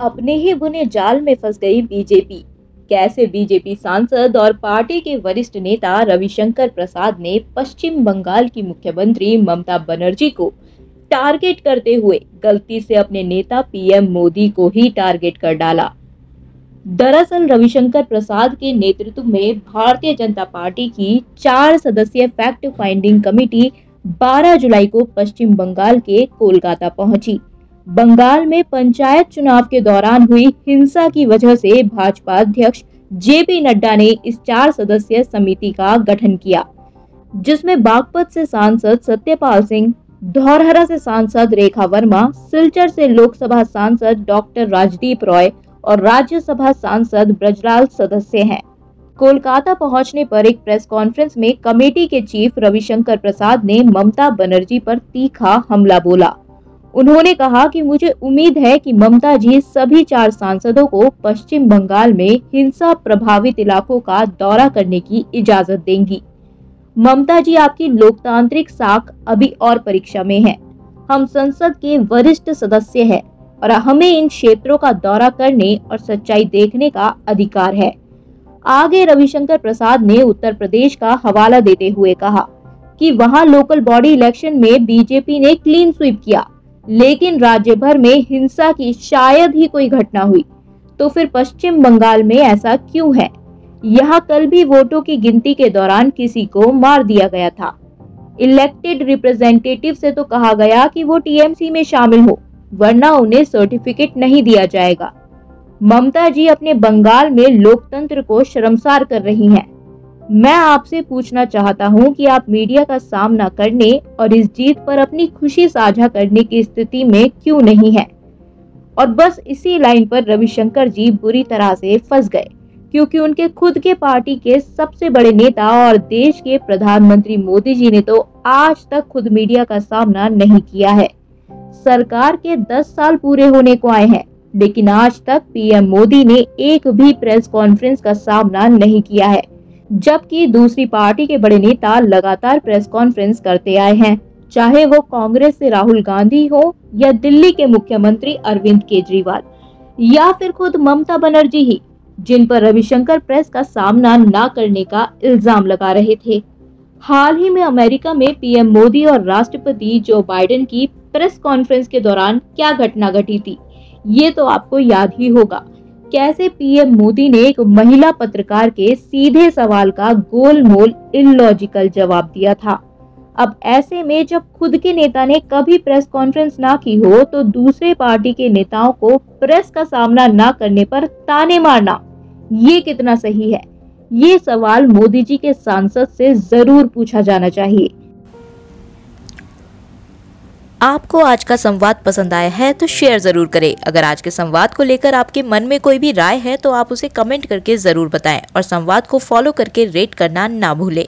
अपने ही बुने जाल में फंस गई बीजेपी। कैसे बीजेपी सांसद और पार्टी के वरिष्ठ नेता रविशंकर प्रसाद ने पश्चिम बंगाल की मुख्यमंत्री ममता बनर्जी को टारगेट करते हुए गलती से अपने नेता पीएम मोदी को ही टारगेट कर डाला। दरअसल रविशंकर प्रसाद के नेतृत्व में भारतीय जनता पार्टी की चार सदस्यीय फैक्ट फाइंडिंग कमेटी 12 जुलाई को पश्चिम बंगाल के कोलकाता पहुँची। बंगाल में पंचायत चुनाव के दौरान हुई हिंसा की वजह से भाजपा अध्यक्ष जेपी नड्डा ने इस चार सदस्यीय समिति का गठन किया, जिसमें बागपत से सांसद सत्यपाल सिंह, धौरहरा से सांसद रेखा वर्मा, सिलचर से लोकसभा सांसद डॉक्टर राजदीप रॉय और राज्यसभा सांसद ब्रजलाल सदस्य हैं। कोलकाता पहुँचने पर एक प्रेस कॉन्फ्रेंस में कमेटी के चीफ रविशंकर प्रसाद ने ममता बनर्जी पर तीखा हमला बोला। उन्होंने कहा कि मुझे उम्मीद है कि ममता जी सभी चार सांसदों को पश्चिम बंगाल में हिंसा प्रभावित इलाकों का दौरा करने की इजाज़त देंगी। ममता जी आपकी लोकतांत्रिक साख अभी और परीक्षा में है। हम संसद के वरिष्ठ सदस्य हैं और हमें इन क्षेत्रों का दौरा करने और सच्चाई देखने का अधिकार है। आगे रविशंकर प्रसाद ने उत्तर प्रदेश का हवाला देते हुए कहा कि वहाँ लोकल बॉडी इलेक्शन में बीजेपी ने क्लीन स्वीप किया। लेकिन राज्य भर में हिंसा की शायद ही कोई घटना हुई। तो फिर पश्चिम बंगाल में ऐसा क्यों है? यहाँ कल भी वोटों की गिनती के दौरान किसी को मार दिया गया था। इलेक्टेड रिप्रेजेंटेटिव से तो कहा गया कि वो टीएमसी में शामिल हो, वरना उन्हें सर्टिफिकेट नहीं दिया जाएगा। ममता जी अपने बंगाल में लोकतंत्र को शर्मसार कर रही हैं। मैं आपसे पूछना चाहता हूँ कि आप मीडिया का सामना करने और इस जीत पर अपनी खुशी साझा करने की स्थिति में क्यों नहीं है? और बस इसी लाइन पर रविशंकर जी बुरी तरह से फंस गए, क्योंकि उनके खुद के पार्टी के सबसे बड़े नेता और देश के प्रधानमंत्री मोदी जी ने तो आज तक खुद मीडिया का सामना नहीं किया है। सरकार के 10 साल पूरे होने को आए हैं, लेकिन आज तक पीएम मोदी ने एक भी प्रेस कॉन्फ्रेंस का सामना नहीं किया है। जबकि दूसरी पार्टी के बड़े नेता लगातार प्रेस कॉन्फ्रेंस करते आए हैं। चाहे वो कांग्रेस से राहुल गांधी हो या दिल्ली के मुख्यमंत्री अरविंद केजरीवाल, या फिर खुद ममता बनर्जी ही, जिन पर रविशंकर प्रेस का सामना न करने का इल्ज़ाम लगा रहे थे। हाल ही में अमेरिका में पीएम मोदी और राष्ट्रपति जो बाइडेन की प्रेस कॉन्फ्रेंस के दौरान क्या घटना घटी थी, ये तो आपको याद ही होगा। कैसे पीएम मोदी ने एक महिला पत्रकार के सीधे सवाल का गोलमोल इलॉजिकल जवाब दिया था? अब ऐसे में जब खुद के नेता ने कभी प्रेस कॉन्फ्रेंस ना की हो तो दूसरे पार्टी के नेताओं को प्रेस का सामना ना करने पर ताने मारना, ये कितना सही है? ये सवाल मोदी जी के सांसद से ज़रूर पूछा जाना चाहिए। आपको आज का संवाद पसंद आया है तो शेयर ज़रूर करें। अगर आज के संवाद को लेकर आपके मन में कोई भी राय है तो आप उसे कमेंट करके ज़रूर बताएँ और संवाद को फॉलो करके रेट करना ना भूलें।